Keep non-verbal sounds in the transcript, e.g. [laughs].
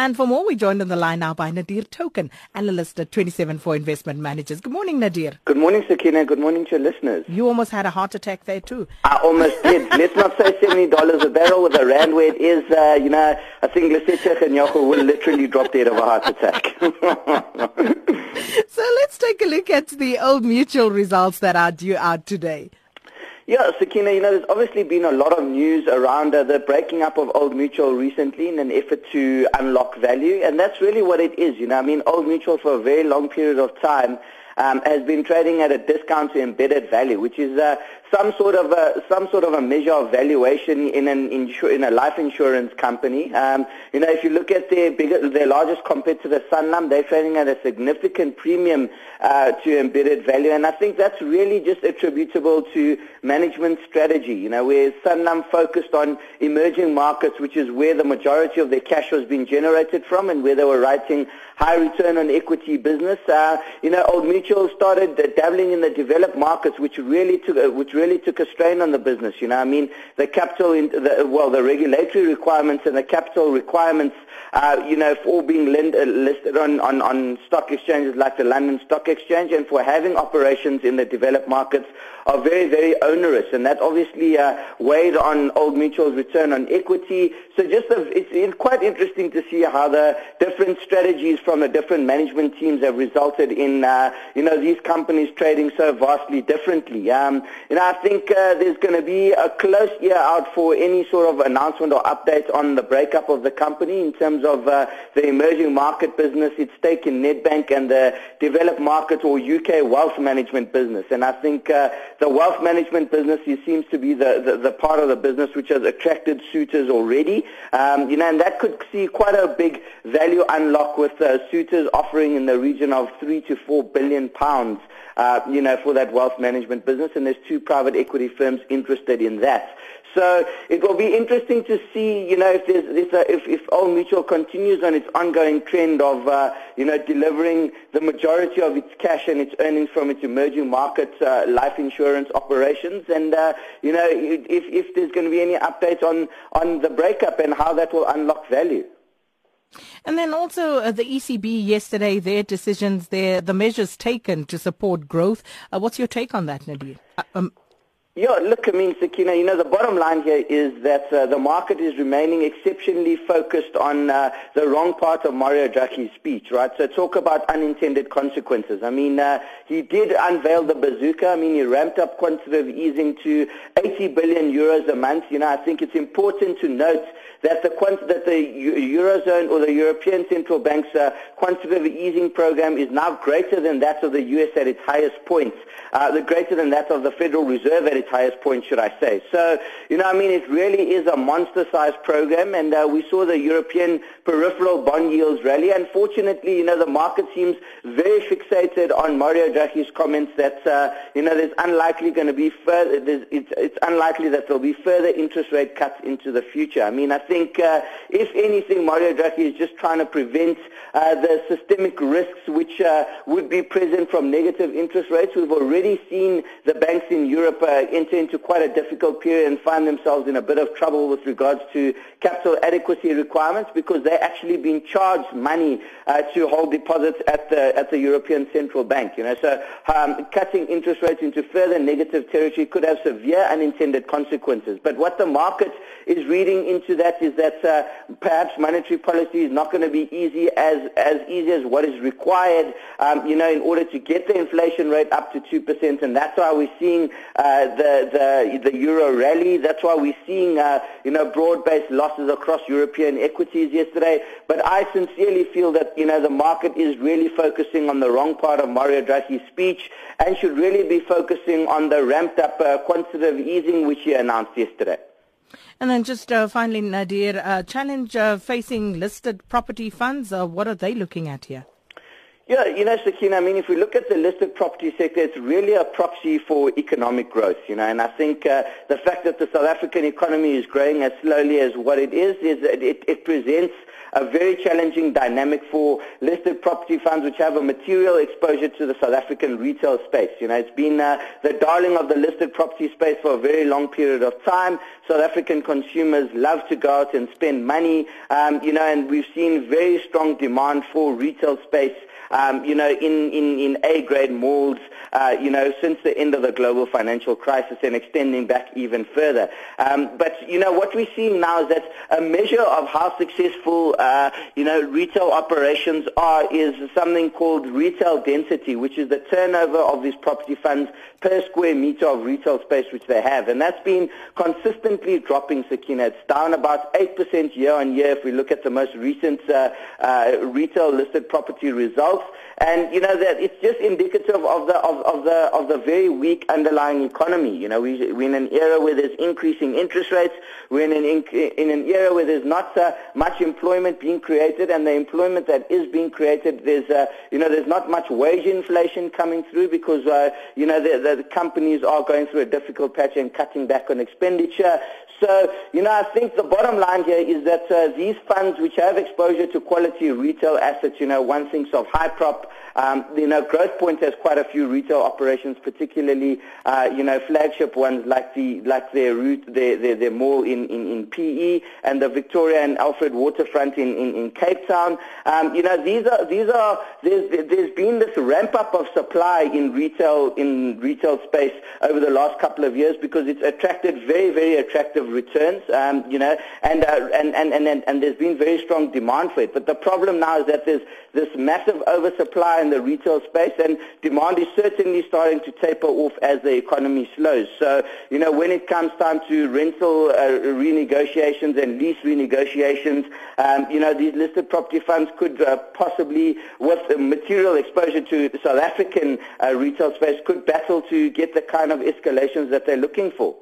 And for more, we joined on the line now by Nadir Thokan, analyst at 27Four Investment Managers. Good morning, Nadir. Good morning, Sakina. Good morning to your listeners. You almost had a heart attack there too. I almost [laughs] did. Let's not say $70 a barrel with a rand where it is, uh, you know, I think Lesetech and Yoko will literally drop dead of a heart attack. [laughs] so let's take a look at the Old Mutual results that are due out today. Yeah, Sakina, you know, there's obviously been a lot of news around uh, the breaking up of Old Mutual recently in an effort to unlock value, and that's really what it is. You know, I mean, Old Mutual for a very long period of time um, has been trading at a discount to embedded value, which is uh, some sort of a, some sort of a measure of valuation in an in a life insurance company. Um, you know, if you look at their bigger, their largest competitor, Sanlam, they're trading at a significant premium uh, to embedded value, and I think that's really just attributable to management strategy. You know, where Sanlam focused on emerging markets, which is where the majority of their cash was being generated from, and where they were writing high return on equity business. Uh, you know, Old Mutual started dabbling in the developed markets, which really took uh, which really took a strain on the business. You know, I mean, the capital, in, the, well, the regulatory requirements and the capital requirements, uh, you know, for being lend, uh, listed on, on, on stock exchanges like the London Stock Exchange and for having operations in the developed markets are very, very onerous. And that obviously uh, weighed on Old Mutual's return on equity. So just a, it's, it's quite interesting to see how the different strategies from the different management teams have resulted in, uh, you know, these companies trading so vastly differently. Um, you know, I think uh, there's going to be a close ear out for any sort of announcement or update on the breakup of the company in terms of uh, the emerging market business, its stake in Nedbank, and the developed market or UK wealth management business. And I think uh, the wealth management business seems to be the, the, the, part of the business which has attracted suitors already. Um, you know, and that could see quite a big value unlock with uh, suitors offering in the region of three to four billion pounds uh, you know, for that wealth management business, and there's two private equity firms interested in that. So it will be interesting to see, you know, if there's, a, if, if Old Mutual continues on its ongoing trend of, uh, you know, delivering the majority of its cash and its earnings from its emerging market uh, life insurance operations, and uh, you know, if, if there's going to be any updates on on the breakup and how that will unlock value. And then also uh, the ECB yesterday, their decisions, their the measures taken to support growth. Uh, what's your take on that, Nadir? Uh, um, yeah, look, I mean, Sakina, you know, the bottom line here is that uh, the market is remaining exceptionally focused on uh, the wrong part of Mario Draghi's speech, right? So talk about unintended consequences. I mean, uh, he did unveil the bazooka. I mean, he ramped up quantitative easing to 80 billion euros a month. You know, I think it's important to note that the that the eurozone or the European Central Bank's uh, quantitative easing program is now greater than that of the U.S. at its highest point, uh, the greater than that of the Federal Reserve at its highest point, should I say? So, you know, I mean, it really is a monster-sized program, and uh, we saw the European peripheral bond yields rally. Unfortunately, you know, the market seems very fixated on Mario Draghi's comments that, uh, you know, there's unlikely going to be further, it's, it's unlikely that there'll be further interest rate cuts into the future. I mean, I think, uh, if anything, Mario Draghi is just trying to prevent uh, the systemic risks which uh, would be present from negative interest rates. We've already seen the banks in Europe uh, enter into quite a difficult period and find themselves in a bit of trouble with regards to capital adequacy requirements because they're actually being charged money uh, to hold deposits at the at the European Central Bank. You know, so um, cutting interest rates into further negative territory could have severe unintended consequences. But what the market is reading into that is that uh, perhaps monetary policy is not going to be easy as, as easy as what is required, um, you know, in order to get the inflation rate up to 2%. And that's why we're seeing uh, the, the, the euro rally. That's why we're seeing, uh, you know, broad-based losses across European equities yesterday. But I sincerely feel that, you know, the market is really focusing on the wrong part of Mario Draghi's speech and should really be focusing on the ramped up uh, quantitative easing which he announced yesterday. And then just uh, finally, Nadir, uh, challenge uh, facing listed property funds. Uh, what are they looking at here? Yeah, you know, Sakina, I mean, if we look at the listed property sector, it's really a proxy for economic growth, you know, and I think uh, the fact that the South African economy is growing as slowly as what it is, is it, it presents a very challenging dynamic for listed property funds which have a material exposure to the South African retail space. You know, it's been uh, the darling of the listed property space for a very long period of time. South African consumers love to go out and spend money, um, you know, and we've seen very strong demand for retail space um, you know, in, in, in A-grade malls, uh, you know, since the end of the global financial crisis and extending back even further. Um, but, you know, what we're seeing now is that a measure of how successful, uh, you know, retail operations are is something called retail density, which is the turnover of these property funds per square meter of retail space which they have. And that's been consistently dropping, Sakina. It's down about 8% year on year if we look at the most recent uh, uh, retail listed property results. And you know that it's just indicative of the of, of the of the very weak underlying economy. You know, we, we're in an era where there's increasing interest rates. We're in an in an era where there's not much employment being created, and the employment that is being created, there's uh, you know there's not much wage inflation coming through because uh, you know the, the companies are going through a difficult patch and cutting back on expenditure. So, you know, I think the bottom line here is that uh, these funds which have exposure to quality retail assets, you know, one thinks of Hyprop, um, you know, Growthpoint has quite a few retail operations, particularly, uh, you know, flagship ones like the like their route, their, their, their mall in, in, in PE and the Victoria and Alfred waterfront in, in, in Cape Town. Um, you know, these are these are there's there's been this ramp up of supply in retail in retail space over the last couple of years because it's attracted very very attractive returns. Um, you know, and, uh, and, and and and there's been very strong demand for it. But the problem now is that there's this massive oversupply in the retail space, and demand is certainly starting to taper off as the economy slows. So, you know, when it comes time to rental uh, renegotiations and lease renegotiations, um, you know, these listed property funds could uh, possibly, with material exposure to the South African uh, retail space, could battle to get the kind of escalations that they're looking for.